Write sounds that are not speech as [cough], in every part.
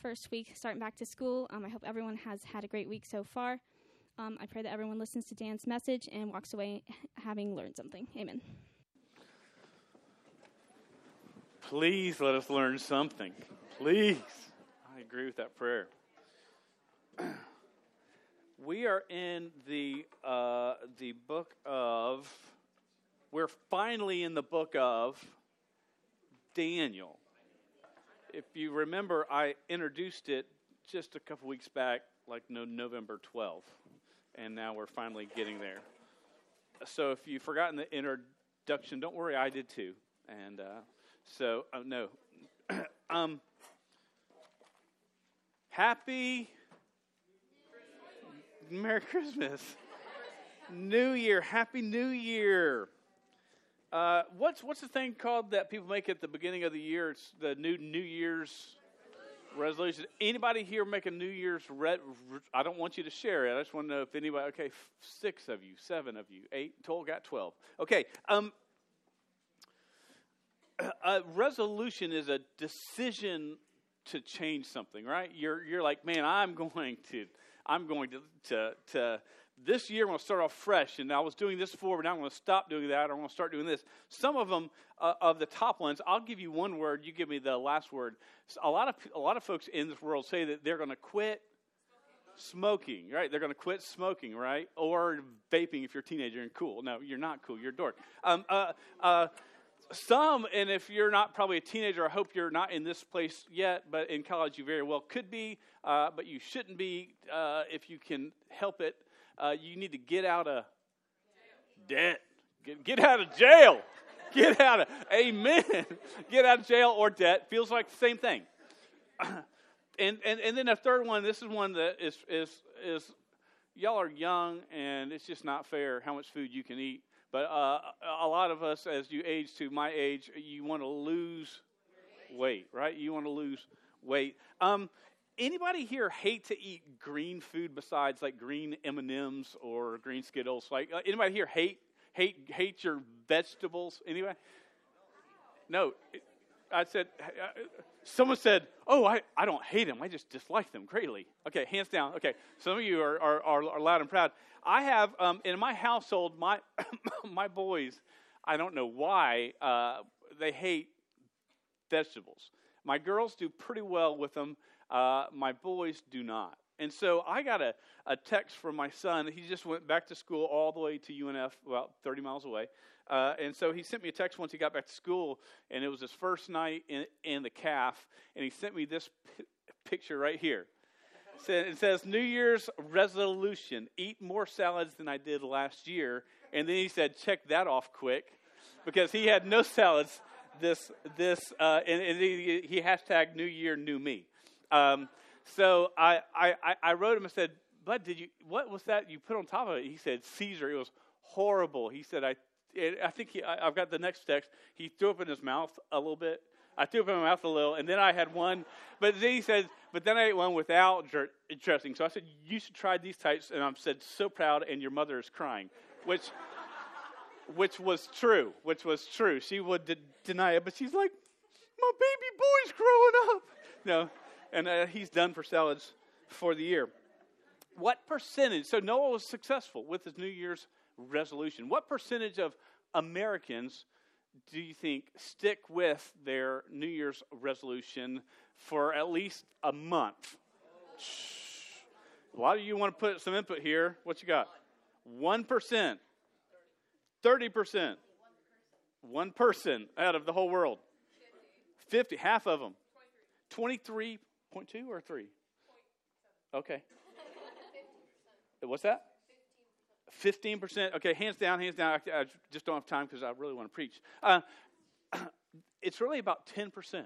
first week starting back to school. Um, I hope everyone has had a great week so far. Um, I pray that everyone listens to Dan's message and walks away having learned something. Amen. Please let us learn something. Please. I agree with that prayer. [clears throat] we are in the uh, the book of. We're finally in the book of Daniel. If you remember, I introduced it just a couple weeks back, like no, November 12th, and now we're finally getting there. So if you've forgotten the introduction, don't worry, I did too. And uh, so, uh, no. [clears throat] um, happy Merry Christmas. New Year. Happy New Year. Uh, what's what's the thing called that people make at the beginning of the year? It's the new New Year's resolution. Anybody here make a New Year's red? I don't want you to share it. I just want to know if anybody. Okay, six of you, seven of you, eight total got twelve. Okay. Um, [clears throat] a resolution is a decision to change something, right? You're you're like, man, I'm [laughs] going to, I'm going to to to this year I'm going to start off fresh, and I was doing this before, but now I'm going to stop doing that, or I'm going to start doing this. Some of them, uh, of the top ones, I'll give you one word, you give me the last word. A lot of a lot of folks in this world say that they're going to quit smoking, right? They're going to quit smoking, right? Or vaping if you're a teenager and cool. No, you're not cool. You're a dork. Um, uh, uh, some, and if you're not probably a teenager, I hope you're not in this place yet, but in college you very well could be, uh, but you shouldn't be uh, if you can help it uh, you need to get out of debt. Get, get out of jail. [laughs] Get out of, amen. [laughs] Get out of jail or debt. Feels like the same thing. [clears throat] and, and, and then the third one, this is one that is, is, is y'all are young and it's just not fair how much food you can eat. But uh, a lot of us, as you age to my age, you want to lose weight, right? You want to lose weight. Um, anybody here hate to eat green food besides like green M&Ms or green Skittles? Like uh, anybody here hate hate hate your vegetables? Anyway, No. I said uh, someone said, "Oh, I, I don't hate them. I just dislike them greatly." Okay, hands down. Okay, some of you are are, are, are loud and proud. I have um, in my household my [coughs] my boys. I don't know why uh, they hate vegetables. My girls do pretty well with them. Uh, my boys do not. And so I got a, a text from my son. He just went back to school all the way to UNF, about 30 miles away. Uh, and so he sent me a text once he got back to school, and it was his first night in, in the calf. And he sent me this p- picture right here. It says, New Year's resolution eat more salads than I did last year. And then he said, check that off quick because he had no [laughs] salads this, this uh, and, and he, he hashtag New Year, New Me. Um, so I, I, I wrote him and said, Bud, did you, what was that you put on top of it? He said, Caesar. It was horrible. He said, I, I think he, I, have got the next text. He threw up in his mouth a little bit. I threw up in my mouth a little, and then I had one. But then he said, but then I ate one without dressing. So I said, you should try these types. And I said, so proud, and your mother is crying, which, which was true. Which was true. She would de- deny it, but she's like, my baby boy's growing up. No, and uh, he's done for salads for the year. What percentage? So Noah was successful with his New Year's resolution. What percentage of Americans do you think stick with their New Year's resolution for at least a month? A lot of you want to put some input here. What you got? 1%, 30%, one person out of the whole world. 50, half of them. 23 Point two or three? Okay. [laughs] What's that? 15%. Okay, hands down, hands down. I, I just don't have time because I really want to preach. Uh, [clears throat] it's really about 10%.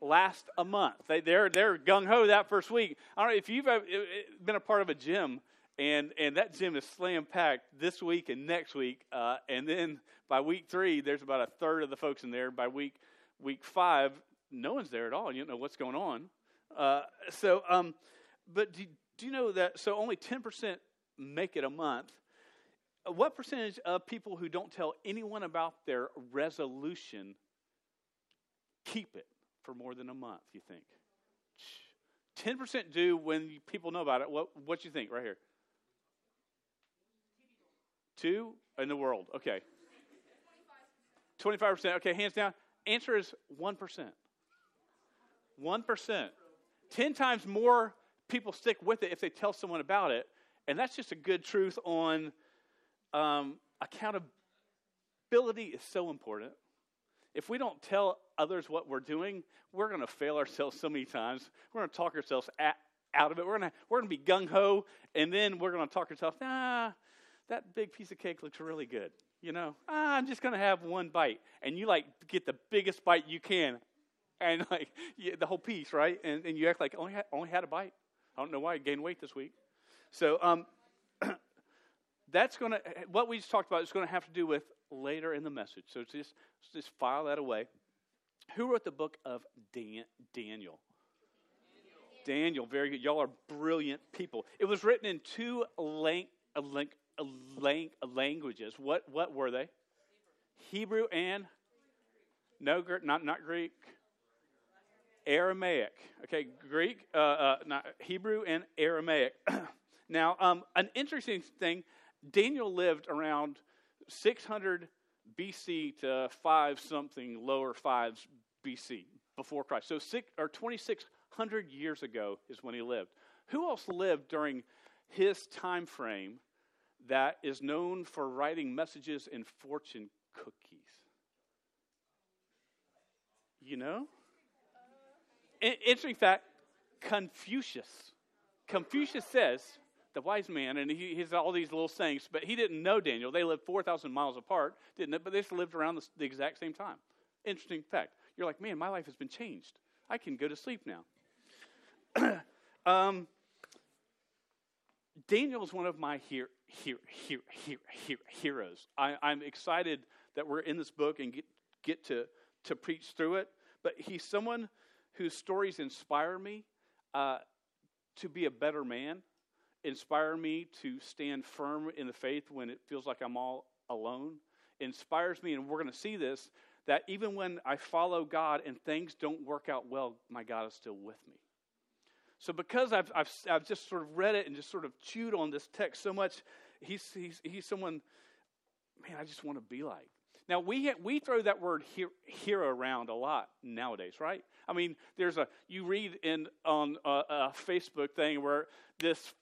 Last a month. They, they're they're gung ho that first week. I don't know if you've been a part of a gym and and that gym is slam packed this week and next week, uh, and then by week three, there's about a third of the folks in there. By week week five, no one's there at all. You don't know what's going on. Uh, so, um, but do, do you know that? So only 10% make it a month. What percentage of people who don't tell anyone about their resolution keep it for more than a month, you think? 10% do when people know about it? What what you think right here? Two in the world. Okay. 25%. Okay, hands down. Answer is 1%. 1%. 10 times more people stick with it if they tell someone about it. And that's just a good truth on um, accountability is so important. If we don't tell others what we're doing, we're going to fail ourselves so many times. We're going to talk ourselves at, out of it. We're going to we're going to be gung ho, and then we're going to talk ourselves. Ah, that big piece of cake looks really good. You know, ah, I'm just going to have one bite, and you like get the biggest bite you can, and [laughs] like you, the whole piece, right? And, and you act like only had, only had a bite. I don't know why I gained weight this week. So um, [clears throat] that's going to what we just talked about is going to have to do with later in the message. So just just file that away. Who wrote the book of Dan, Daniel? Daniel, very good. Y'all are brilliant people. It was written in two lang- lang- lang- languages. What what were they? Hebrew and no, not not Greek. Aramaic. Okay, Greek, uh, uh, not Hebrew and Aramaic. [clears throat] now, um, an interesting thing. Daniel lived around 600 BC to five something lower fives BC before Christ. So six or 2600 years ago is when he lived. Who else lived during his time frame that is known for writing messages in fortune cookies? You know? Interesting fact Confucius. Confucius says the wise man, and he, has all these little sayings, but he didn't know Daniel. They lived 4,000 miles apart, didn't it? But they just lived around the, the exact same time. Interesting fact. You're like, man, my life has been changed. I can go to sleep now. [clears throat] um, Daniel is one of my he- he- he- heroes. I, I'm excited that we're in this book and get, get to, to preach through it. But he's someone whose stories inspire me uh, to be a better man inspire me to stand firm in the faith when it feels like I'm all alone. Inspires me, and we're going to see this, that even when I follow God and things don't work out well, my God is still with me. So, because I've, I've, I've just sort of read it and just sort of chewed on this text so much, he's, he's, he's someone, man, I just want to be like. Now, we, we throw that word hero around a lot nowadays, right? I mean, there's a, you read in on a, a Facebook thing where this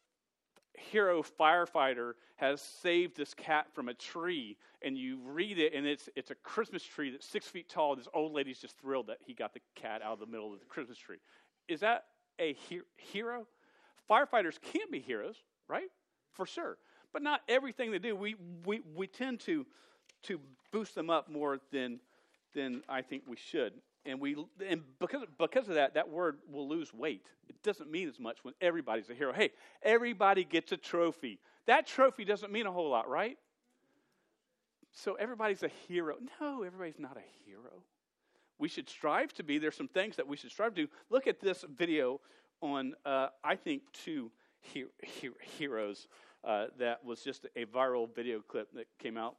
hero firefighter has saved this cat from a tree, and you read it, and it's it's a Christmas tree that's six feet tall. This old lady's just thrilled that he got the cat out of the middle of the Christmas tree. Is that a he- hero? Firefighters can be heroes, right? For sure, but not everything they do. We we we tend to to boost them up more than than I think we should. And we and because because of that that word will lose weight. It doesn't mean as much when everybody's a hero. Hey everybody gets a trophy. That trophy doesn't mean a whole lot right? So everybody's a hero. No everybody's not a hero. We should strive to be. There's some things that we should strive to look at this video on uh, i think two he- he- heroes uh, that was just a viral video clip that came out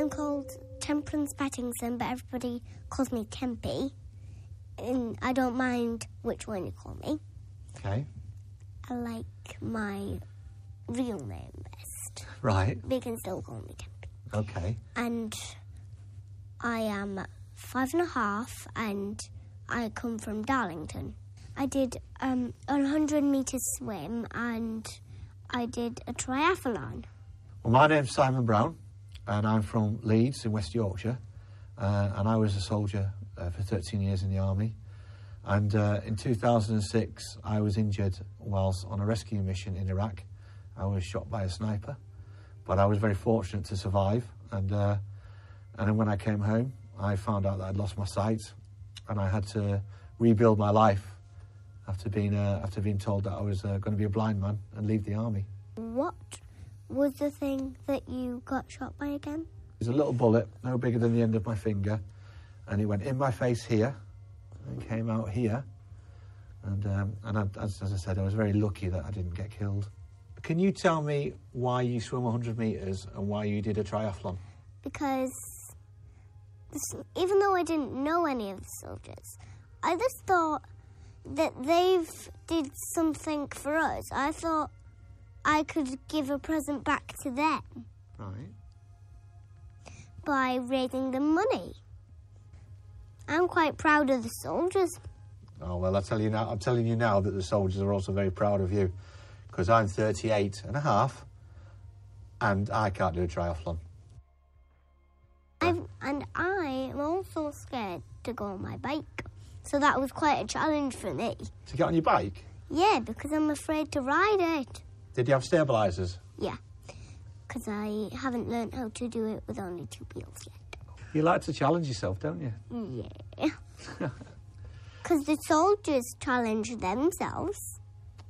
I'm called Temperance Pattingson, but everybody calls me Tempy. And I don't mind which one you call me. Okay. I like my real name best. Right. You can still call me Tempy. Okay. And I am five and a half, and I come from Darlington. I did um, a 100 metre swim and I did a triathlon. Well, my name's Simon Brown, and I'm from Leeds in West Yorkshire. Uh, and I was a soldier uh, for 13 years in the army. And uh, in 2006, I was injured whilst on a rescue mission in Iraq. I was shot by a sniper, but I was very fortunate to survive. And uh, and then when I came home, I found out that I'd lost my sight, and I had to rebuild my life after being uh, after being told that I was uh, going to be a blind man and leave the army. What was the thing that you got shot by again? It was a little bullet, no bigger than the end of my finger, and it went in my face here, and came out here, and um, and I, as, as I said, I was very lucky that I didn't get killed. Can you tell me why you swim 100 metres and why you did a triathlon? because this, even though I didn't know any of the soldiers, I just thought that they've did something for us. I thought I could give a present back to them Right. by raising the money. I'm quite proud of the soldiers. Oh well, I tell you now. I'm telling you now that the soldiers are also very proud of you, because I'm 38 and a half, and I can't do a triathlon. I've, and I am also scared to go on my bike. So that was quite a challenge for me. To get on your bike, Yeah, because I'm afraid to ride it. did you have stabilisers? Yeah, because I haven't learned how to do it with only two wheels yet. You like to challenge yourself, don't you? Yeah. [laughs] Because the soldiers challenge themselves,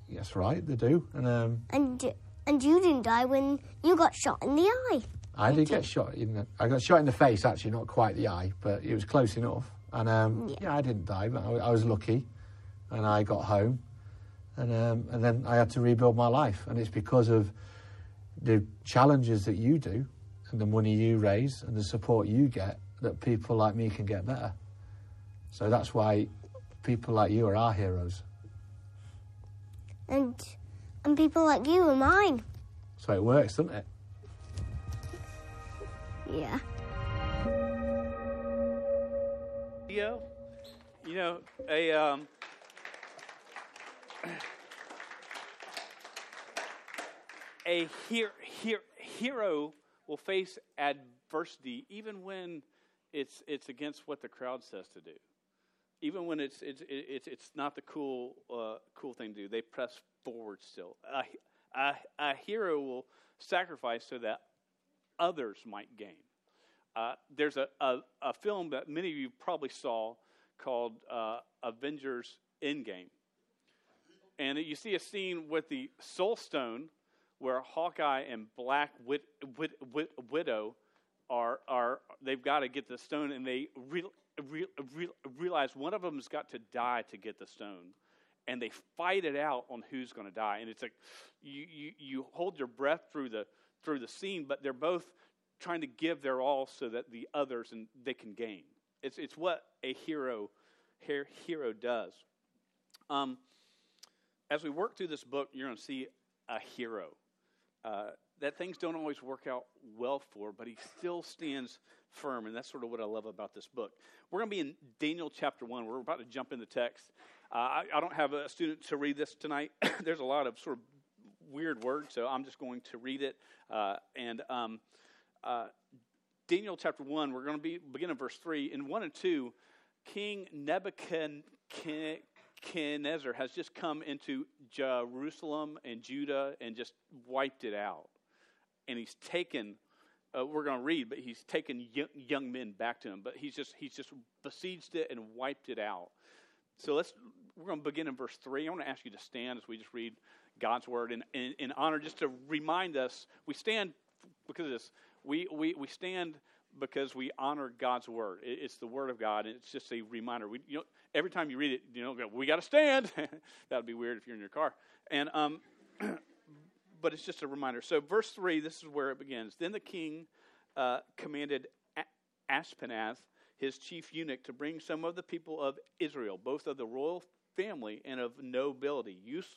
Yes, right, they do. And um, and and you didn't die when you got shot in the eye. I did get shot in the. I got shot in the face, actually, not quite the eye, but it was close enough. And um, Yeah. yeah. I didn't die, but I, I was lucky, and I got home, and um, and then I had to rebuild my life, and it's because of the challenges that you do, and the money you raise, and the support you get that people like me can get better. So that's why people like you are our heroes. And and people like you are mine. So it works, doesn't it? Yeah. Leo, you know, a um, a her- her- hero will face adversity even when it's it's against what the crowd says to do. Even when it's it's it's it's not the cool uh, cool thing to do, they press forward still. A, a, a hero will sacrifice so that others might gain. Uh, there's a, a, a film that many of you probably saw called uh, Avengers Endgame. And you see a scene with the Soul Stone where Hawkeye and Black Wid- Wid- Wid- Widow are, are they've got to get the stone and they real, real, real, realize one of them's got to die to get the stone. And they fight it out on who's going to die. And it's like you, you, you hold your breath through the, through the scene, but they're both trying to give their all so that the others and they can gain. It's it's what a hero her- hero does. Um, as we work through this book, you're going to see a hero uh, that things don't always work out well for, but he still stands firm, and that's sort of what I love about this book. We're going to be in Daniel chapter one. We're about to jump in the text. Uh, I, I don't have a student to read this tonight. [coughs] There's a lot of sort of weird words, so I'm just going to read it. Uh, and um, uh, Daniel chapter 1, we're going to be begin in verse 3. In 1 and 2, King Nebuchadnezzar has just come into Jerusalem and Judah and just wiped it out. And he's taken, uh, we're going to read, but he's taken young, young men back to him. But he's just, he's just besieged it and wiped it out. So let's, we're going to begin in verse 3. I want to ask you to stand as we just read God's word in, in, in honor, just to remind us, we stand because of this. We, we, we stand because we honor God's word. It, it's the word of God, and it's just a reminder. We, you know, every time you read it, you know, we got to stand. [laughs] that would be weird if you're in your car. And, um, [clears throat] but it's just a reminder. So, verse 3, this is where it begins. Then the king uh, commanded A- Ashpenaz, his chief eunuch, to bring some of the people of Israel, both of the royal family and of nobility, youth,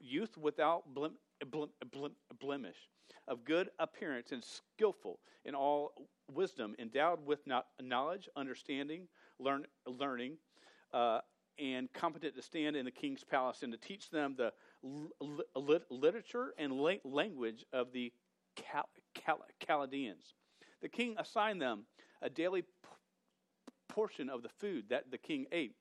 youth without blem, blem, blem, blemish, of good appearance and skillful in all wisdom, endowed with knowledge, understanding, learn, learning, uh, and competent to stand in the king's palace and to teach them the li- lit- literature and la- language of the Cal- Cal- Chaldeans. The king assigned them a daily p- portion of the food that the king ate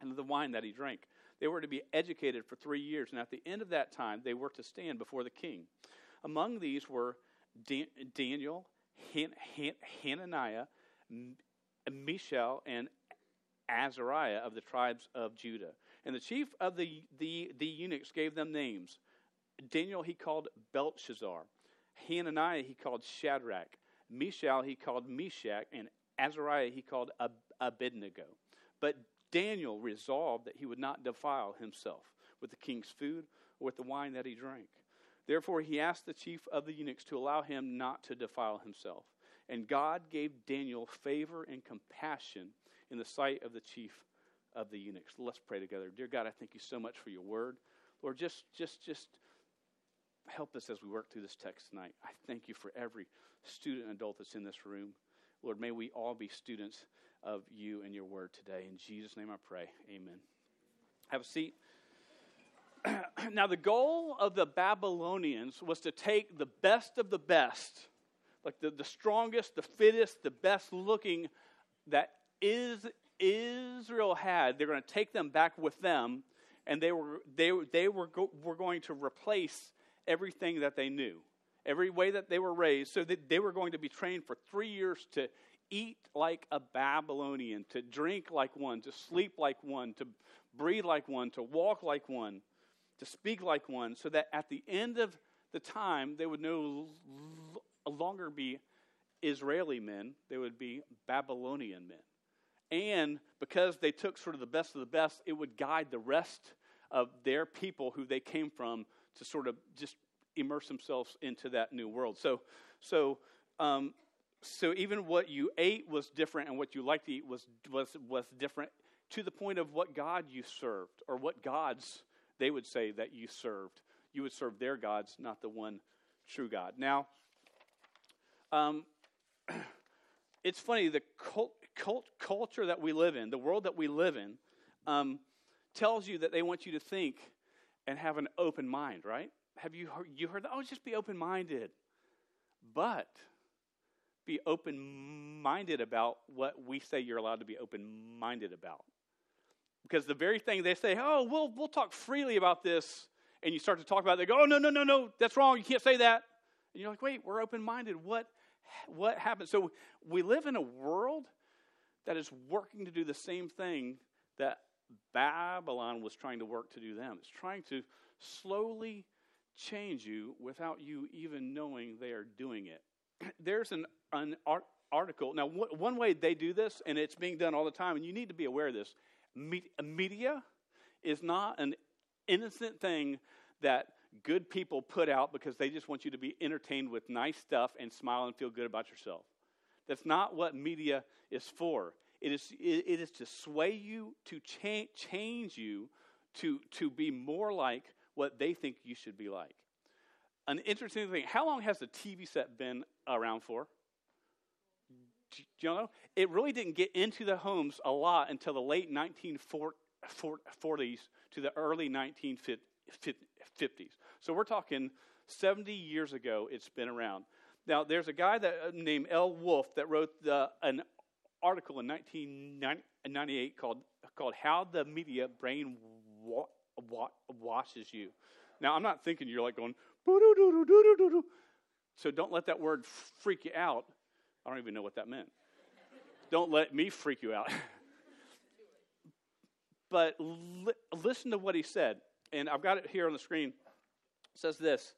and the wine that he drank. They were to be educated for three years, and at the end of that time, they were to stand before the king. Among these were Dan- Daniel, Han- Han- Hananiah, M- Mishael, and Azariah of the tribes of Judah. And the chief of the, the, the eunuchs gave them names. Daniel he called Belshazzar. Hananiah he called Shadrach. Mishael he called Meshach. And Azariah he called Ab- Abednego. But Daniel resolved that he would not defile himself with the king's food or with the wine that he drank. Therefore, he asked the chief of the eunuchs to allow him not to defile himself. And God gave Daniel favor and compassion in the sight of the chief of the eunuchs. Let's pray together. Dear God, I thank you so much for your word. Lord, just, just, just help us as we work through this text tonight. I thank you for every student and adult that's in this room. Lord, may we all be students of you and your word today. In Jesus' name I pray. Amen. Have a seat. [clears throat] now, the goal of the Babylonians was to take the best of the best, like the, the strongest, the fittest, the best looking that is Israel had. They're going to take them back with them, and they were, they, they were, go, were going to replace everything that they knew, every way that they were raised. So that they were going to be trained for three years to eat like a Babylonian, to drink like one, to sleep like one, to breathe like one, to walk like one to speak like one, so that at the end of the time, they would no longer be Israeli men, they would be Babylonian men. And because they took sort of the best of the best, it would guide the rest of their people who they came from to sort of just immerse themselves into that new world. So, so, um, so even what you ate was different, and what you liked to eat was was was different to the point of what God you served or what gods they would say that you served. You would serve their gods, not the one true God. Now, um, [clears throat] it's funny, the cult, cult, culture that we live in, the world that we live in, um, tells you that they want you to think and have an open mind, right? Have you heard, you heard that? Oh, just be open minded. But be open minded about what we say you're allowed to be open minded about. Because the very thing they say, oh, we'll, we'll talk freely about this, and you start to talk about it, they go, oh, no, no, no, no, that's wrong. You can't say that. And you're like, wait, we're open minded. What, what happened? So we live in a world that is working to do the same thing that Babylon was trying to work to do them. It's trying to slowly change you without you even knowing they are doing it. There's an, an art, article. Now, one way they do this, and it's being done all the time, and you need to be aware of this, media is not an innocent thing that good people put out because they just want you to be entertained with nice stuff and smile and feel good about yourself. That's not what media is for. It is, it is to sway you, to cha- change you, to, to be more like what they think you should be like. An interesting thing how long has the TV set been around for? Do you know? It really didn't get into the homes a lot until the late 1940s to the early 1950s. So we're talking 70 years ago it's been around. Now, there's a guy that, uh, named L. Wolfe that wrote the, an article in 1998 called, called How the Media Brain wa- wa- Washes You. Now, I'm not thinking you're like going, so don't let that word freak you out. I don't even know what that meant. don't let me freak you out. [laughs] but li- listen to what he said. And I've got it here on the screen. It says this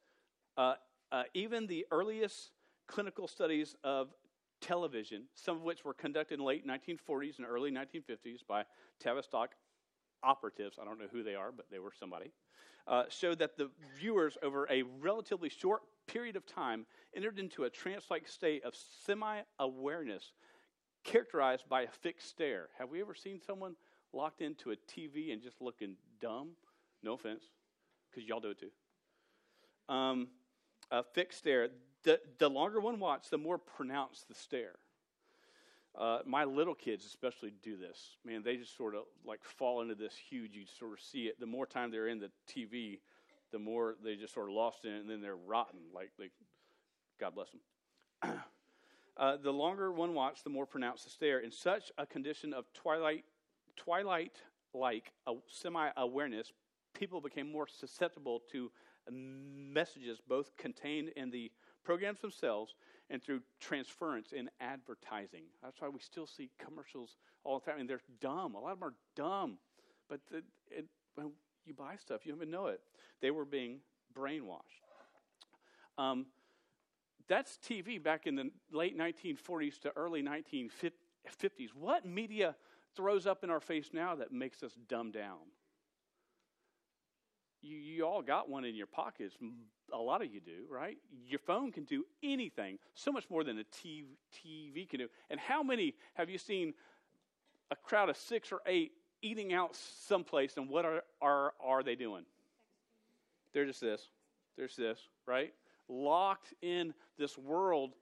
uh, uh, Even the earliest clinical studies of television, some of which were conducted in late 1940s and early 1950s by Tavistock operatives, I don't know who they are, but they were somebody, uh, showed that the viewers over a relatively short period of time entered into a trance like state of semi awareness characterized by a fixed stare. Have we ever seen someone locked into a TV and just looking dumb? No offense, because y'all do it too. Um, a fixed stare. The, the longer one watches, the more pronounced the stare. Uh, my little kids especially do this. Man, they just sort of like fall into this huge. You sort of see it. The more time they're in the TV, the more they just sort of lost in it, and then they're rotten. Like they, God bless them. [clears throat] uh, the longer one watches, the more pronounced the stare. In such a condition of twilight, twilight-like semi-awareness, people became more susceptible to messages both contained in the programs themselves and through transference in advertising. That's why we still see commercials all the time, and they're dumb. A lot of them are dumb, but the, it, when you buy stuff, you don't even know it. They were being brainwashed. Um, that's TV back in the late 1940s to early 1950s. What media throws up in our face now that makes us dumb down? You, you all got one in your pockets. A lot of you do, right? Your phone can do anything, so much more than a TV, can do. And how many have you seen a crowd of six or eight eating out someplace, and what are, are, are they doing? They're just this. There's this, right? Locked in this world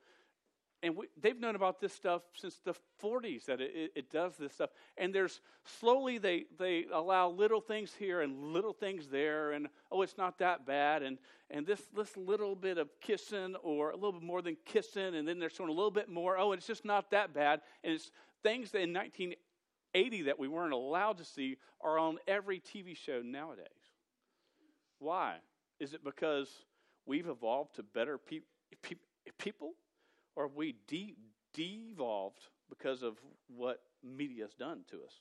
and we, they've known about this stuff since the 40s that it, it, does this stuff. And there's slowly they, they allow little things here and little things there. And oh it's not that bad. And, and this, this little bit of kissing or a little bit more than kissing. And then they're showing a little bit more. Oh it's just not that bad. And it's things that in 1980 that we weren't allowed to see are on every tv show nowadays. Why? Is it because we've evolved to better pe- pe- people or we de- devolved because of what media has done to us?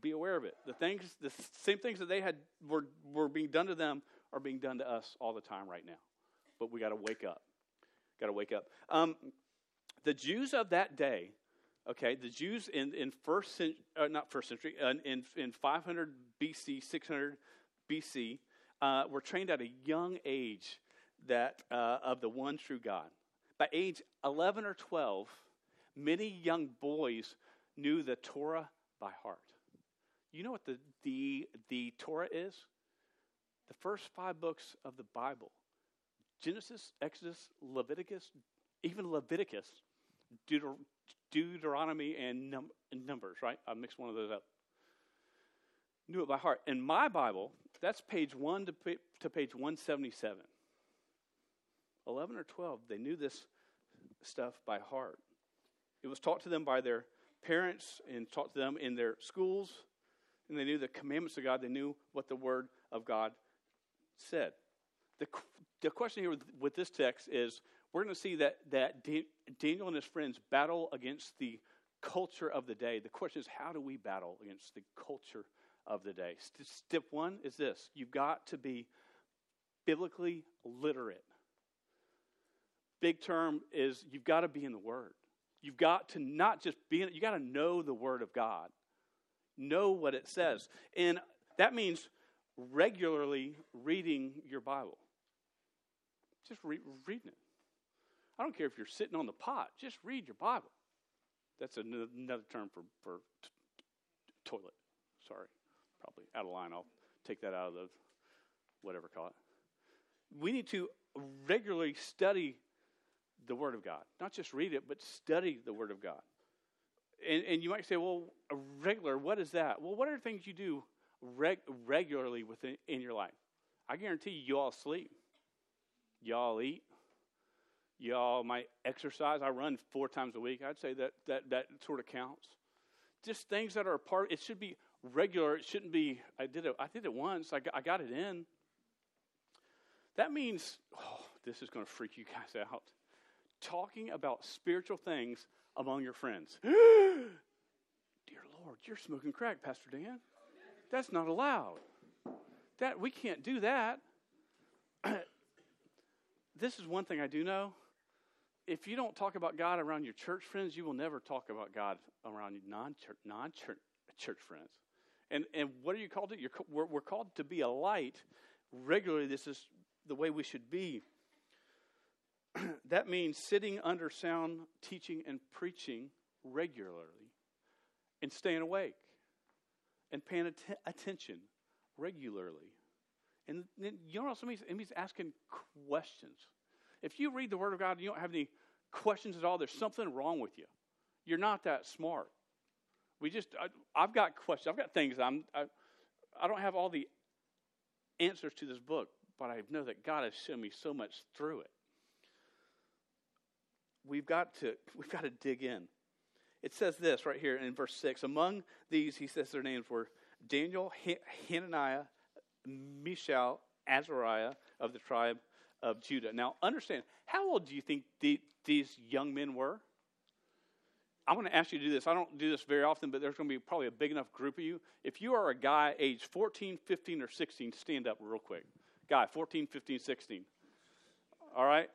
Be aware of it. The things, the same things that they had were, were being done to them are being done to us all the time right now. But we got to wake up. Got to wake up. Um, the Jews of that day, okay, the Jews in, in first century, uh, not first century, uh, in, in 500 BC, 600 BC, uh, were trained at a young age that uh, of the one true God. By age 11 or 12, many young boys knew the Torah by heart. You know what the, the, the Torah is? The first five books of the Bible Genesis, Exodus, Leviticus, even Leviticus, Deuter- Deuteronomy, and, num- Numbers, right? I mixed one of those up. Knew it by heart. In my Bible, that's page 1 to, to page 177. 11 or 12, they knew this stuff by heart. It was taught to them by their parents and taught to them in their schools, and they knew the commandments of God. They knew what the Word of God said. The, the question here with, with this text is we're going to see that, that Daniel and his friends battle against the culture of the day. The question is, how do we battle against the culture of the day? Step one is this you've got to be biblically literate big term is you've got to be in the Word. You've got to not just be in it, you got to know the Word of God, know what it says. And that means regularly reading your Bible. Just re- reading it. I don't care if you're sitting on the pot, just read your Bible. That's another term for, for t- toilet. Sorry, probably out of line. I'll take that out of the whatever call it. We need to regularly study the Word of God. Not just read it, but study the Word of God. And, and you might say, well, a regular, what is that? Well, what are things you do reg- regularly within in your life? I guarantee you, you all sleep. Y'all eat. Y'all might exercise. I run four times a week. I'd say that that, that sort of counts. Just things that are a part. It should be regular. It shouldn't be. I did it. I did it once. I got, I got it in. That means. Oh, this is going to freak you guys out talking about spiritual things among your friends. [gasps] Dear Lord, you're smoking crack, Pastor Dan. That's not allowed. That we can't do that. [clears throat] this is one thing I do know. If you don't talk about God around your church friends, you will never talk about God around your non-church, non-church church friends. And and what are you called to? You're, we're, we're called to be a light regularly. This is the way we should be. [clears throat] that means sitting under sound teaching and preaching regularly and staying awake and paying att- attention regularly. And then you know what else it means? It means asking questions. If you read the Word of God and you don't have any questions at all, there's something wrong with you. You're not that smart. We just, I, have got questions. I've got things. I'm, I, I don't have all the answers to this book, but I know that God has shown me so much through it we've got to we've got to dig in. It says this right here in verse six. Among these, he says their names were Daniel, Hananiah, Mishael, Azariah of the tribe of Judah. Now, understand, how old do you think the, these young men were? I'm going to ask you to do this. I don't do this very often, but there's going to be probably a big enough group of you. If you are a guy age 14, 15, or 16, stand up real quick. Guy, 14, 15, 16. All right?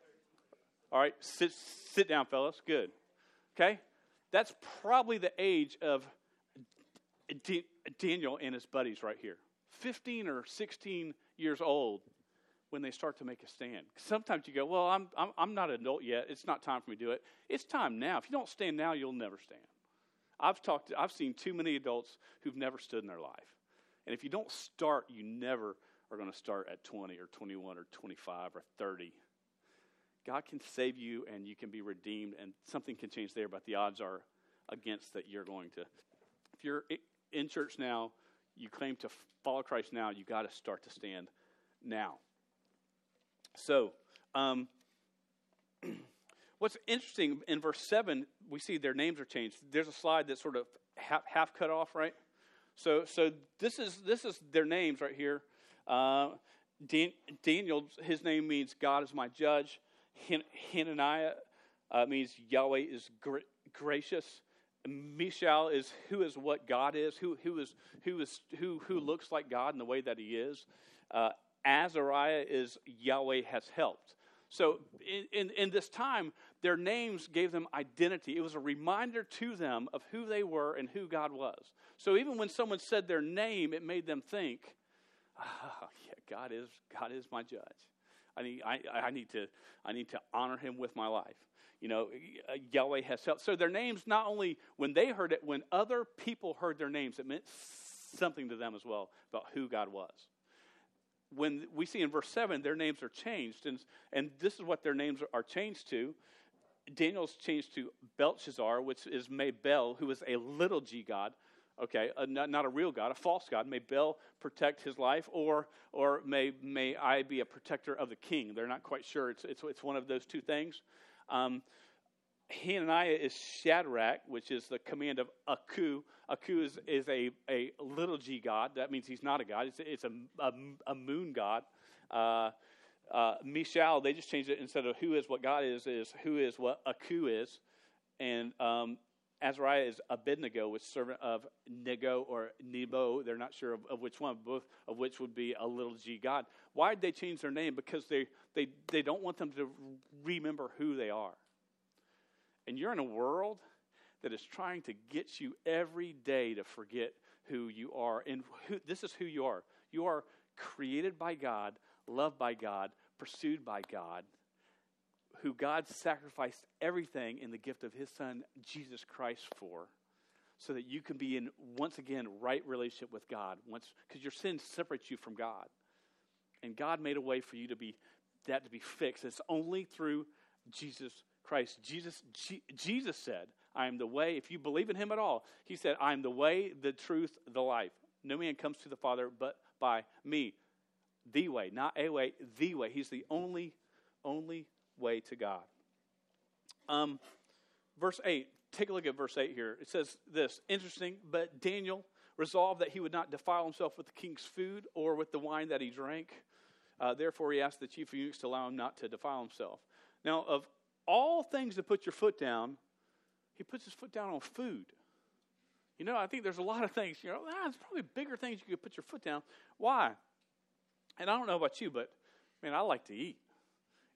All right, sit, sit down, fellas. Good. Okay? That's probably the age of D- Daniel and his buddies right here. 15 or 16 years old when they start to make a stand. Sometimes you go, Well, I'm, I'm, I'm not an adult yet. It's not time for me to do it. It's time now. If you don't stand now, you'll never stand. I've talked, to, I've seen too many adults who've never stood in their life. And if you don't start, you never are going to start at 20 or 21 or 25 or 30. God can save you and you can be redeemed, and something can change there, but the odds are against that you're going to. If you're in church now, you claim to follow Christ now, you got to start to stand now. So, um, [clears throat] what's interesting in verse 7, we see their names are changed. There's a slide that's sort of half, half cut off, right? So, so this is this is their names right here. Uh, Dan, Daniel, his name means God is my judge. Hananiah uh, means Yahweh is gra- gracious. Mishael is who is what God is, who who is who is who who looks like God in the way that He is. Uh, Azariah is Yahweh has helped. So in, in, in, this time, their names gave them identity. It was a reminder to them of who they were and who God was. So even when someone said their name, it made them think, oh, yeah, God is, God is my judge. I need, I, I, need to, I need to honor him with my life. You know, Yahweh has helped. So their names, not only when they heard it, when other people heard their names, it meant something to them as well about who God was when we see in verse 7 their names are changed and, and this is what their names are changed to daniel's changed to belshazzar which is may bel who is a little g god okay a, not, not, a real god a false god may bel protect his life or or may may i be a protector of the king they're not quite sure it's it's, it's one of those two things um, Hananiah is Shadrach, which is the command of Aku. Aku is, is a, a little g god. That means he's not a god, it's, it's a, a, a moon god. Uh, uh, Mishael, they just changed it instead of who is what God is, is who is what Aku is. And um, Azariah is Abednego, which servant of Nego or Nebo. They're not sure of, of, which one, both of which would be a little g god. Why did they change their name? Because they, they, they don't want them to remember who they are. And you're in a world that is trying to get you every day to forget who you are. And who, this is who you are. You are created by God, loved by God, pursued by God, who God sacrificed everything in the gift of his son, Jesus Christ, for, so that you can be in, once again, right relationship with God. Once Because your sin separates you from God. And God made a way for you to be that to be fixed. It's only through Jesus Christ. Jesus, G- Jesus said, I am the way. If you believe in him at all, he said, I am the way, the truth, the life. No man comes to the Father but by me. The way, not a way, the way. He's the only, only way to God. Um, verse 8, take a look at verse 8 here. It says this interesting, but Daniel resolved that he would not defile himself with the king's food or with the wine that he drank. Uh, therefore, he asked the chief eunuchs to allow him not to defile himself. Now, of all things to put your foot down, he puts his foot down on food. You know, I think there's a lot of things, you know, ah, there's probably bigger things you could put your foot down. Why? And I don't know about you, but man, I like to eat.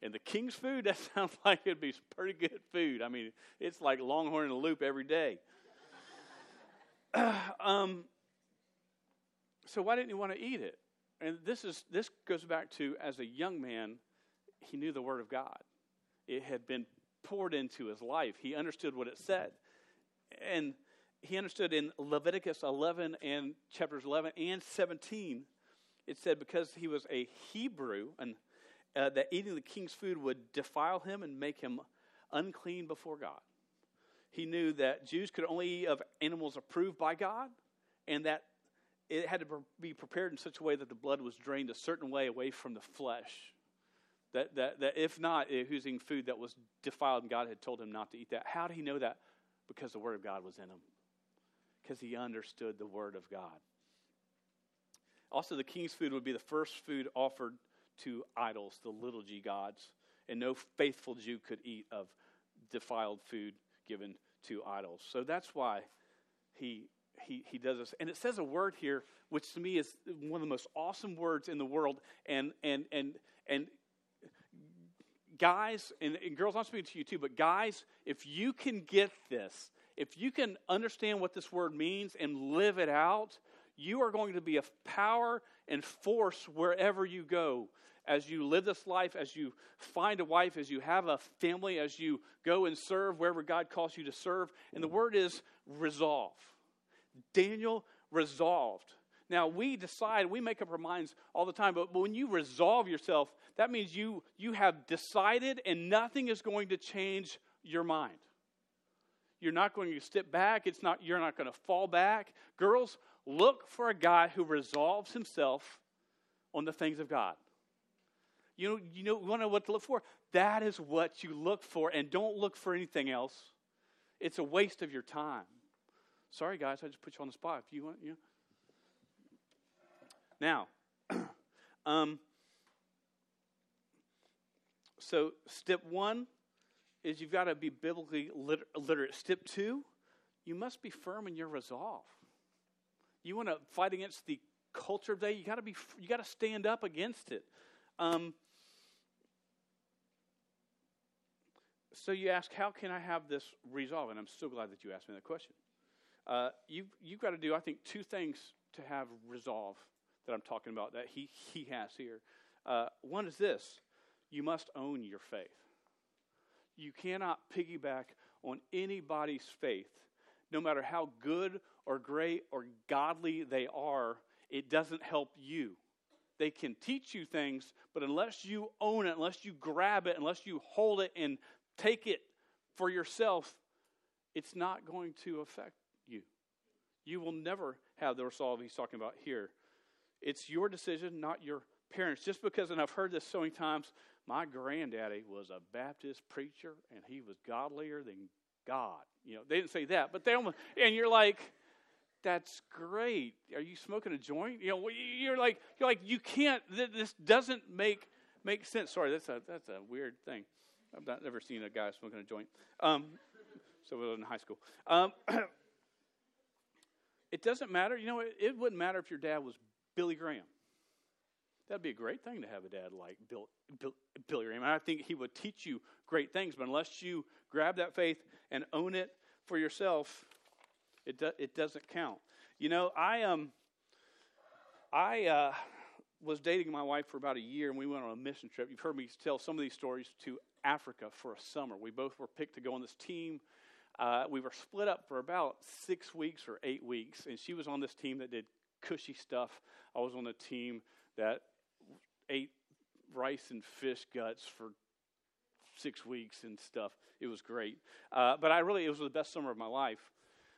And the king's food, [laughs] that sounds like it'd be pretty good food. I mean, it's like Longhorn in a loop every day. [clears throat] um, so why didn't he want to eat it? And this is this goes back to as a young man, he knew the word of God it had been poured into his life. He understood what it said. And he understood in Leviticus 11 and chapters 11 and 17, it said because he was a Hebrew and uh, that eating the king's food would defile him and make him unclean before God. He knew that Jews could only eat of animals approved by God and that it had to be prepared in such a way that the blood was drained a certain way away from the flesh that, that, that if not, he was eating food that was defiled and God had told him not to eat that. How did he know that? Because the Word of God was in him. Because he understood the Word of God. Also, the king's food would be the first food offered to idols, the little g gods. And no faithful Jew could eat of defiled food given to idols. So that's why he, he, he does this. And it says a word here, which to me is one of the most awesome words in the world. And, and, and, and guys, and, and girls, I'm speaking to you too, but guys, if you can get this, if you can understand what this word means and live it out, You are going to be a power and force wherever you go. As you live this life, as you find a wife, as you have a family, as you go and serve wherever God calls you to serve. And the word is resolve. Daniel resolved. Now, we decide, we make up our minds all the time, but when you resolve yourself, that means you, you have decided and nothing is going to change your mind. You're not going to step back. It's not, you're not going to fall back. Girls, look for a guy who resolves himself on the things of God. You know, you know, want to know what to look for? That is what you look for, and don't look for anything else. It's a waste of your time. Sorry, guys, I just put you on the spot. If you want, you know. Now, [clears throat] um, so step one is you've got to be biblically liter- literate. Step two, you must be firm in your resolve. You want to fight against the culture of day. You got to be. You got to stand up against it. Um, so you ask, how can I have this resolve? And I'm so glad that you asked me that question. Uh, you've, you've got to do, I think, two things to have resolve that I'm talking about that he, he has here. Uh, one is this you must own your faith. You cannot piggyback on anybody's faith, no matter how good or great or godly they are, it doesn't help you. They can teach you things, but unless you own it, unless you grab it, unless you hold it and take it for yourself, it's not going to affect you. You will never have the resolve he's talking about here. It's your decision, not your parents. Just because, and I've heard this so many times, my granddaddy was a Baptist preacher and he was godlier than God. You know, they didn't say that, but they almost, and you're like, that's great. Are you smoking a joint? You know, you're like, you're like, you can't. This doesn't make make sense. Sorry, that's a that's a weird thing. I've not, never seen a guy smoking a joint. Um, [laughs] so we in high school. Um, [clears throat] it doesn't matter. You know, it, it, wouldn't matter if your dad was Billy Graham. That'd be a great thing to have a dad like Bill, Bill, Billy Graham. I think he would teach you great things, but unless you grab that faith and own it for yourself, it, do, it doesn't count. You know, I um, I uh, was dating my wife for about a year, and we went on a mission trip. You've heard me tell some of these stories to Africa for a summer. We both were picked to go on this team. Uh, we were split up for about six weeks or eight weeks, and she was on this team that did cushy stuff. I was on a team that ate rice and fish guts for six weeks and stuff. It was great. Uh, but I really, it was the best summer of my life.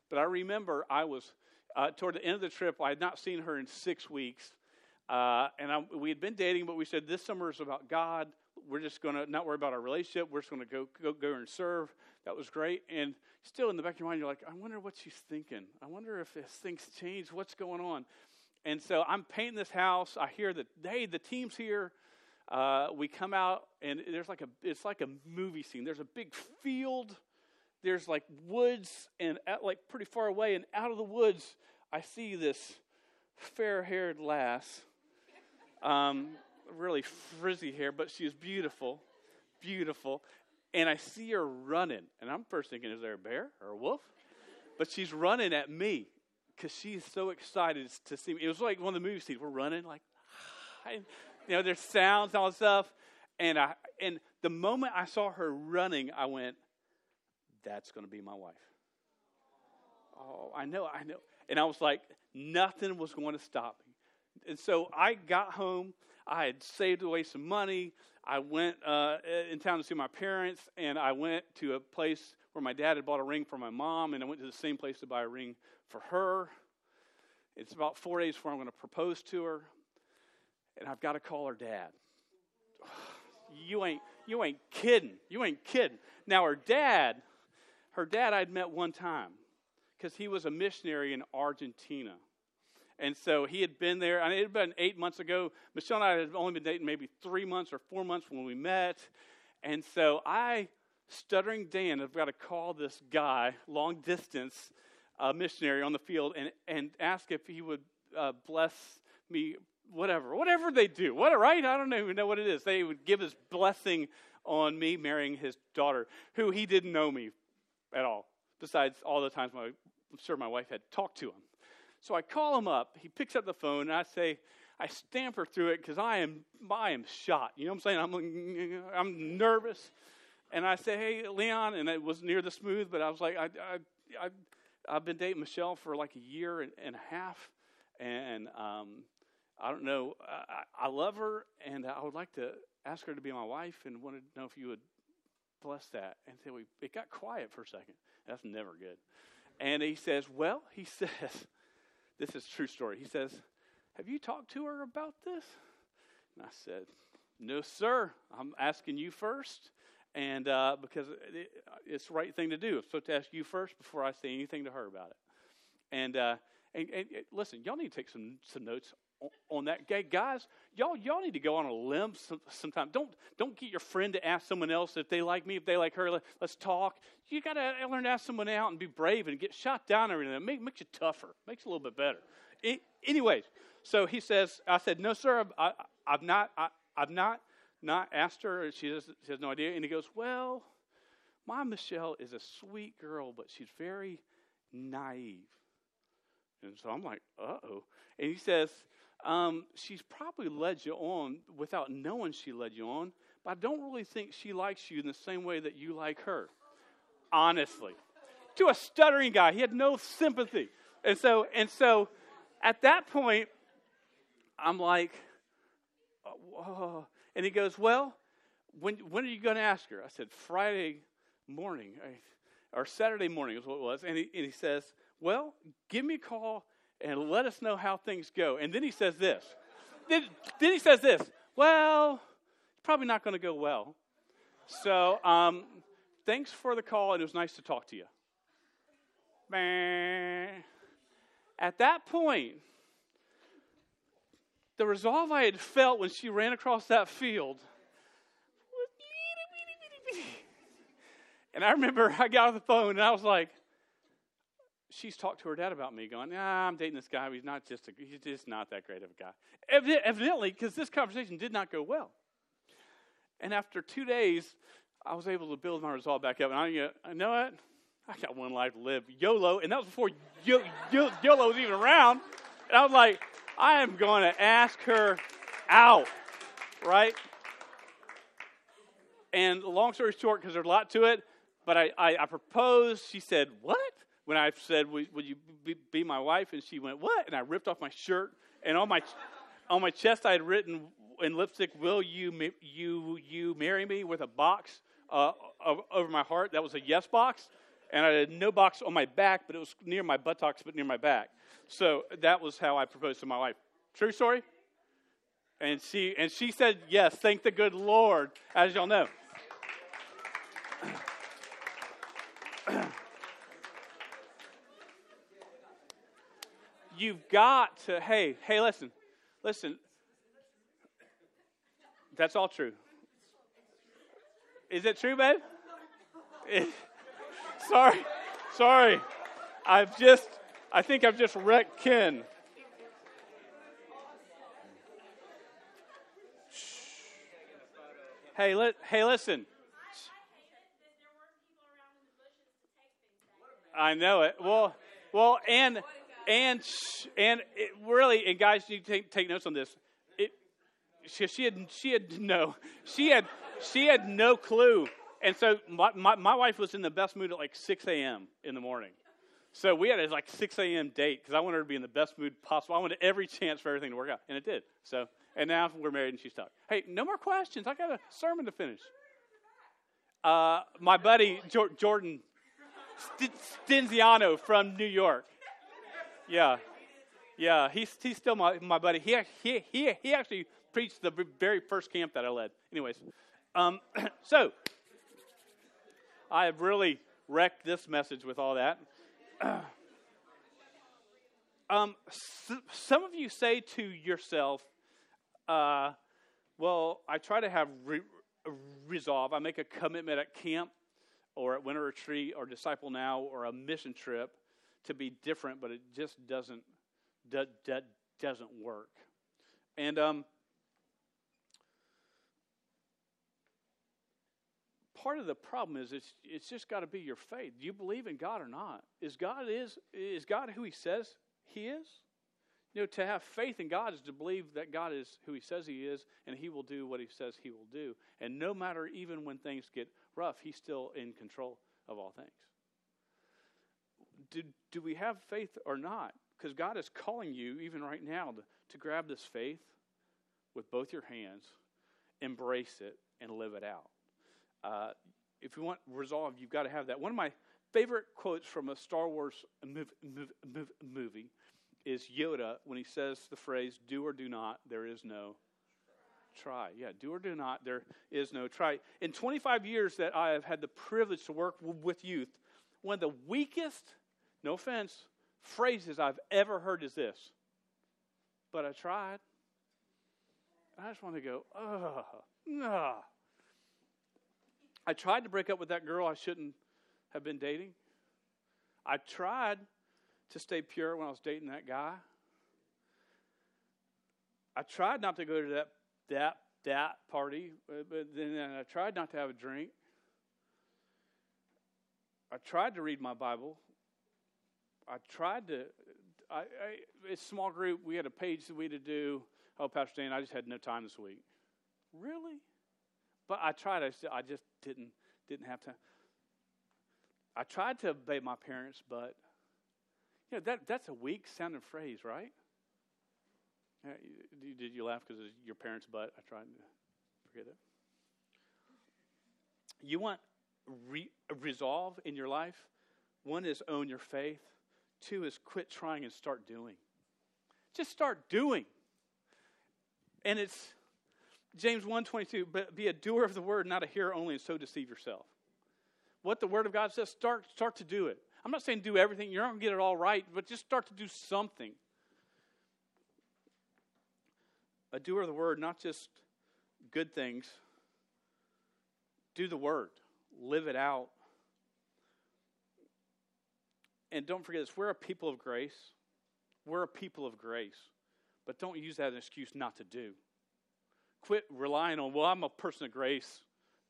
But I remember I was, uh, toward the end of the trip, I had not seen her in six weeks. Uh, and I, we had been dating, but we said this summer is about God. We're just going to not worry about our relationship. We're just going to go, go go and serve. That was great. And still in the back of your mind, you're like, I wonder what she's thinking. I wonder if thing's change. What's going on? And so I'm painting this house. I hear that, hey, the team's here. Uh, we come out, and there's like a, it's like a movie scene. There's a big field there's like woods and like pretty far away, and out of the woods, I see this fair haired lass. Um, really frizzy hair, but she's beautiful, beautiful. And I see her running, and I'm first thinking, is there a bear or a wolf? But she's running at me because she's so excited to see me. It was like one of the movie scenes. We're running, like, [sighs] you know, there's sounds and all that stuff. And I, and the moment I saw her running, I went, that's going to be my wife. Oh, I know, I know. And I was like, nothing was going to stop me. And so I got home. I had saved away some money. I went uh, in town to see my parents, and I went to a place where my dad had bought a ring for my mom, and I went to the same place to buy a ring for her. It's about four days before I'm going to propose to her, and I've got to call her dad. [sighs] You ain't, you ain't kidding. You ain't kidding. Now her dad her dad I'd met one time because he was a missionary in Argentina. And so he had been there, and it had been eight months ago. Michelle and I had only been dating maybe three months or four months when we met. And so I, stuttering Dan, have got to call this guy, long distance uh, missionary on the field, and, and ask if he would uh, bless me, whatever, whatever they do. What, right? I don't even know what it is. They would give his blessing on me marrying his daughter, who he didn't know me at all, besides all the times my, I'm sure my wife had talked to him. So I call him up. He picks up the phone, and I say, I stamper through it because I am, I am shot. You know what I'm saying? I'm, I'm nervous. And I say, hey, Leon, and it was near the smooth, but I was like, I, I, I, I've been dating Michelle for like a year and, and a half, and um, I don't know, I, I love her, and I would like to ask her to be my wife, and wanted to know if you would bless that. And so we, it got quiet for a second. That's never good. And he says, well, he [laughs] says, this is true story. He says, have you talked to her about this? And I said, no, sir. I'm asking you first and uh, because it, it's the right thing to do. I'm supposed to ask you first before I say anything to her about it. And, uh, and, and, listen, y'all need to take some, some notes on, on that. Guys, y'all y'all need to go on a limb some, sometime. Don't don't get your friend to ask someone else if they like me, if they like her. Let, us talk. You got to learn to ask someone out and be brave and get shot down and everything. It make, makes you tougher. Makes you a little bit better. It, anyways, so he says, I said, no, sir, I, have not, I, I've not not asked her. She has, she has no idea. And he goes, Well, my Michelle is a sweet girl, but she's very naive. And so I'm like, Uh oh. And he says, um, She's probably led you on without knowing she led you on, but I don't really think she likes you in the same way that you like her. Honestly. To a stuttering guy, he had no sympathy. And so, and so at that point, I'm like, oh, and he goes, Well, when, when are you going to ask her? I said, Friday morning, or Saturday morning is what it was. And he, and he says, Well, give me a call and let us know how things go. And then he says this. then, then he says this. Well, probably not going to go well. So, um, thanks for the call, and it was nice to talk to you. At that point, the resolve I had felt when she ran across that field and I remember I got on the phone and I was like, she's talked to her dad about me, going, "Yeah, I'm dating this guy. He's not just a, he's just not that great of a guy." Evidently, because this conversation did not go well. And after two days, I was able to build my resolve back up. And I, uh, you know what? I got one life to live. YOLO, and that was before YOLO was even around. And I was like, I am going to ask her out, right? And long story short, because there's a lot to it, but I, I, I, proposed. She said, What? When I said, Would, would you be, be, my wife? And she went, What? And I ripped off my shirt. And on my, on my chest, I had written in lipstick, Will you, you, you marry me? with a box uh, over my heart. That was a yes box. And I had no box on my back, but it was near my buttocks, but near my back. So that was how I proposed to my wife. True story? And she and she said yes, thank the good Lord, as y'all know. You've got to, hey, hey, listen, listen. That's all true. Is it true, babe? Sorry, sorry. I've just I think I've just wrecked Ken. Hey, li- hey, listen. I know it. Well, well, and and and really, and guys, you take take notes on this. It, she, she had she had no she had she had no clue, and so my, my my wife was in the best mood at like six a.m. in the morning. So we had a like 6 a.m. date because I wanted her to be in the best mood possible. I wanted every chance for everything to work out, and it did. So, and now we're married and she's stuck. Hey, no more questions. I got a sermon to finish. Uh, my buddy Jordan Stinziano from New York. Yeah, yeah, he's he's still my, my buddy. He he he he actually preached the very first camp that I led. Anyways, um, [clears throat] so I have really wrecked this message with all that. [clears throat] um, some of you say to yourself, uh, well, I try to have re- resolve. I make a commitment at camp or at winter retreat or disciple now or a mission trip to be different, but it just doesn't doesn't work. And um, part of the problem is it's, it's just got to be your faith. Do you believe in God or not? Is God is is God who He says He is. You know, to have faith in God is to believe that God is who He says He is, and He will do what He says He will do. And no matter even when things get rough, He's still in control of all things. Do, do we have faith or not? Because God is calling you, even right now, to, to grab this faith with both your hands, embrace it, and live it out. Uh, if you want resolve, you've got to have that. One of my favorite quotes from a Star Wars movie is Yoda when he says the phrase, do or do not, there is no try. Yeah, do or do not, there is no try. In 25 years that I have had the privilege to work w- with youth, one of the weakest, no offense, phrases I've ever heard is this. But I tried. I just want to go, ugh, nah. I tried to break up with that girl I shouldn't have been dating. I tried to stay pure when I was dating that guy. I tried not to go to that that that party, uh, but then I tried not to have a drink. I tried to read my Bible. I tried to. I, it's small group. We had a page that we had to do. Oh, Pastor Dan, I just had no time this week. Really? But I tried. I, I just didn't didn't have time. I tried to obey my parents, but you know that that's a weak sounding phrase, right? Did you laugh because your parents' butt? I tried to forget it. You want re- resolve in your life? One is own your faith. Two is quit trying and start doing. Just start doing. And it's James 1:22, but be a doer of the word, not a hearer only, and so deceive yourself. What the word of God says, start start to do it. I'm not saying do everything, you're not going to get it all right, but just start to do something. A doer of the word, not just good things. Do the word, live it out. And don't forget this we're a people of grace. We're a people of grace. But don't use that as an excuse not to do. Quit relying on, well, I'm a person of grace.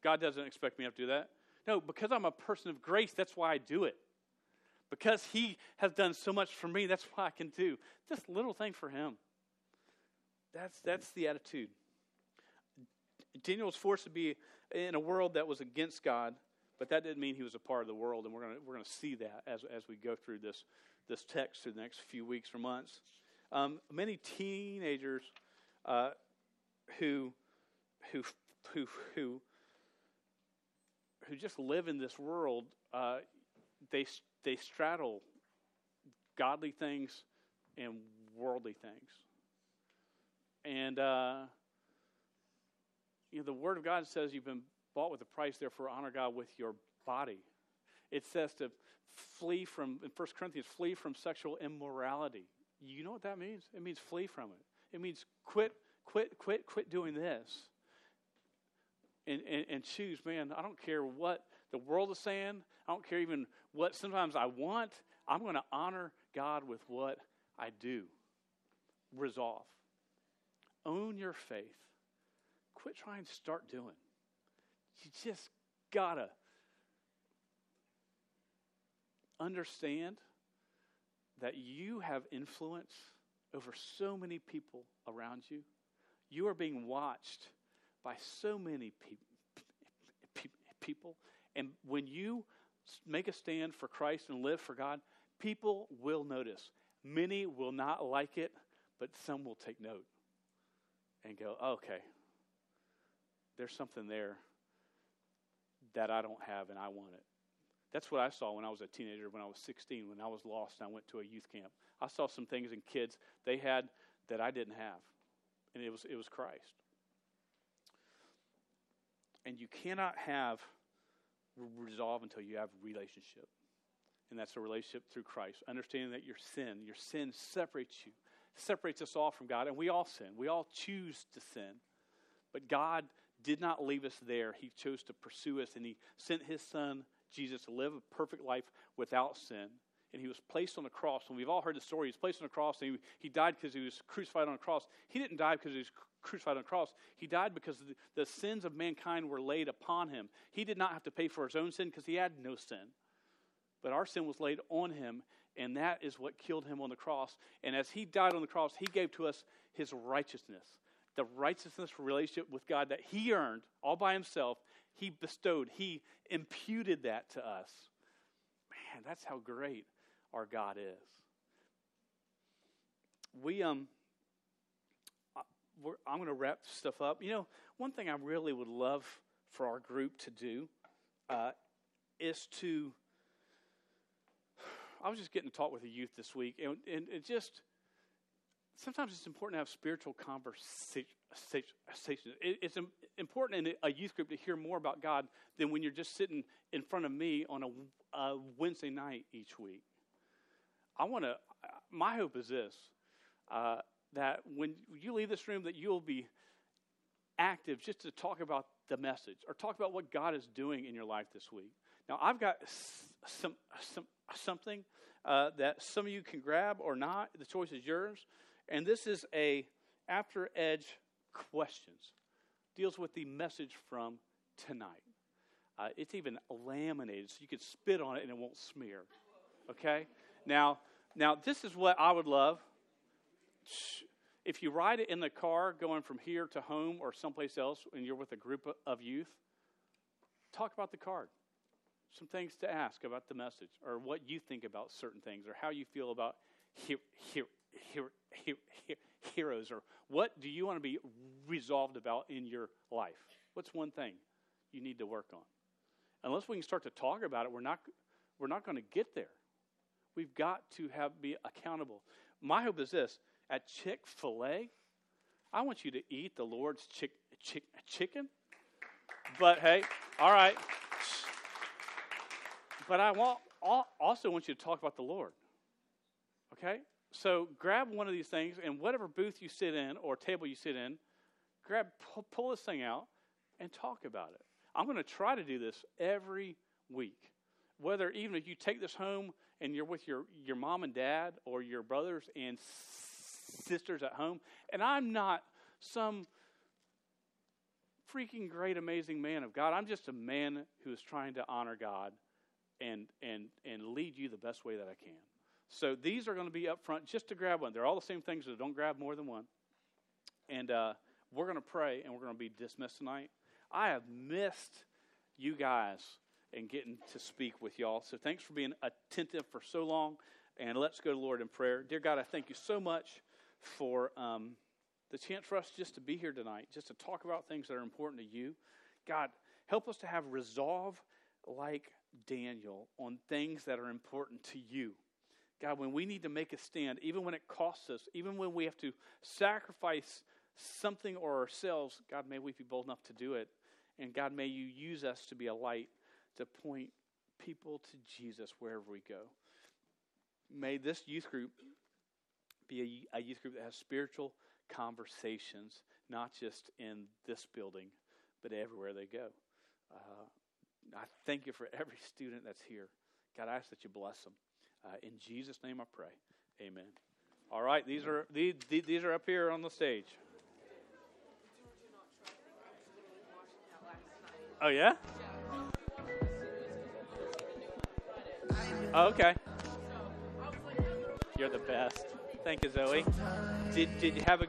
God doesn't expect me to do that. No, because I'm a person of grace, that's why I do it. Because He has done so much for me, that's why I can do this little thing for Him. That's, that's the attitude. Daniel was forced to be in a world that was against God, but that didn't mean he was a part of the world, and we're going we're gonna see that as, as we go through this, this text through the next few weeks or months. Um, many teenagers uh, who, who, who, who, who just live in this world, uh, they, they straddle godly things and worldly things. And, uh, you know, the Word of God says you've been bought with a price, therefore honor God with your body. It says to flee from, in 1 Corinthians, flee from sexual immorality. You know what that means? It means flee from it. It means quit, quit, quit, quit doing this. And, and, and choose, man, I don't care what the world is saying. I don't care even what sometimes I want. I'm going to honor God with what I do. Resolve. Own your faith. Quit trying to start doing. You just got to understand that you have influence over so many people around you. You are being watched by so many pe- people. And when you make a stand for Christ and live for God, people will notice. Many will not like it, but some will take note and go, okay, there's something there that I don't have and I want it. That's what I saw when I was a teenager, when I was 16, when I was lost and I went to a youth camp. I saw some things in kids they had that I didn't have, and it was, it was Christ. And you cannot have resolve until you have relationship. And that's a relationship through Christ. Understanding that your sin, your sin separates you, separates us all from God. And we all sin. We all choose to sin. But God did not leave us there. He chose to pursue us, and He sent His Son, Jesus, to live a perfect life without sin. And He was placed on the cross. And we've all heard the story. He was placed on the cross, and He, he died because He was crucified on the cross. He didn't die because He was crucified on the cross. He died because the, the sins of mankind were laid upon Him. He did not have to pay for His own sin because He had no sin. But our sin was laid on Him, And that is what killed him on the cross. And as he died on the cross, he gave to us his righteousness, the righteousness relationship with God that he earned all by himself. He bestowed, he imputed that to us. Man, that's how great our God is. We, um, I'm going to wrap stuff up. You know, one thing I really would love for our group to do uh, is to. I was just getting to talk with the youth this week, and, and it just sometimes it's important to have spiritual conversation. It, it's important in a youth group to hear more about God than when you're just sitting in front of me on a, a Wednesday night each week. I want to. My hope is this: uh, that when you leave this room, that you'll be active just to talk about the message or talk about what God is doing in your life this week. Now, I've got some, some something uh, that some of you can grab or not. The choice is yours. And this is a after edge questions. Deals with the message from tonight. Uh, it's even laminated, so you can spit on it and it won't smear. Okay. Now, now this is what I would love if you ride it in the car going from here to home or someplace else and you're with a group of youth, talk about the card. Some things to ask about the message or what you think about certain things or how you feel about he- he- he- heroes or what do you want to be resolved about in your life? What's one thing you need to work on? Unless we can start to talk about it, we're not, we're not going to get there. We've got to have be accountable. My hope is this at Chick fil A, I want you to eat the Lord's chick, chick, chicken. But hey, all right. But I want, also want you to talk about the Lord. Okay? So grab one of these things, and whatever booth you sit in or table you sit in, grab, pull, pull this thing out, and talk about it. I'm going to try to do this every week. Whether even if you take this home and you're with your, your mom and dad or your brothers and sisters at home. And I'm not some freaking great, amazing man of God. I'm just a man who is trying to honor God and, and, and lead you the best way that I can. So these are going to be up front just to grab one. They're all the same things, so don't grab more than one. And uh, we're going to pray and we're going to be dismissed tonight. I have missed you guys and getting to speak with y'all. So thanks for being attentive for so long. And let's go to the Lord in prayer. Dear God, I thank you so much for um, the chance for us just to be here tonight, just to talk about things that are important to you. God, help us to have resolve like Daniel on things that are important to you. God, when we need to make a stand, even when it costs us, even when we have to sacrifice something or ourselves, God, may we be bold enough to do it. And God, may you use us to be a light to point people to Jesus wherever we go. May this youth group be a, a youth group that has spiritual conversations, not just in this building, but everywhere they go. Uh, I thank you for every student that's here. God, I ask that you bless them. Uh, in Jesus' name I pray. Amen. All right, these are these, these are up here on the stage. Oh yeah? Oh, okay. You're the best. Thank you, Zoe. Did, did you have a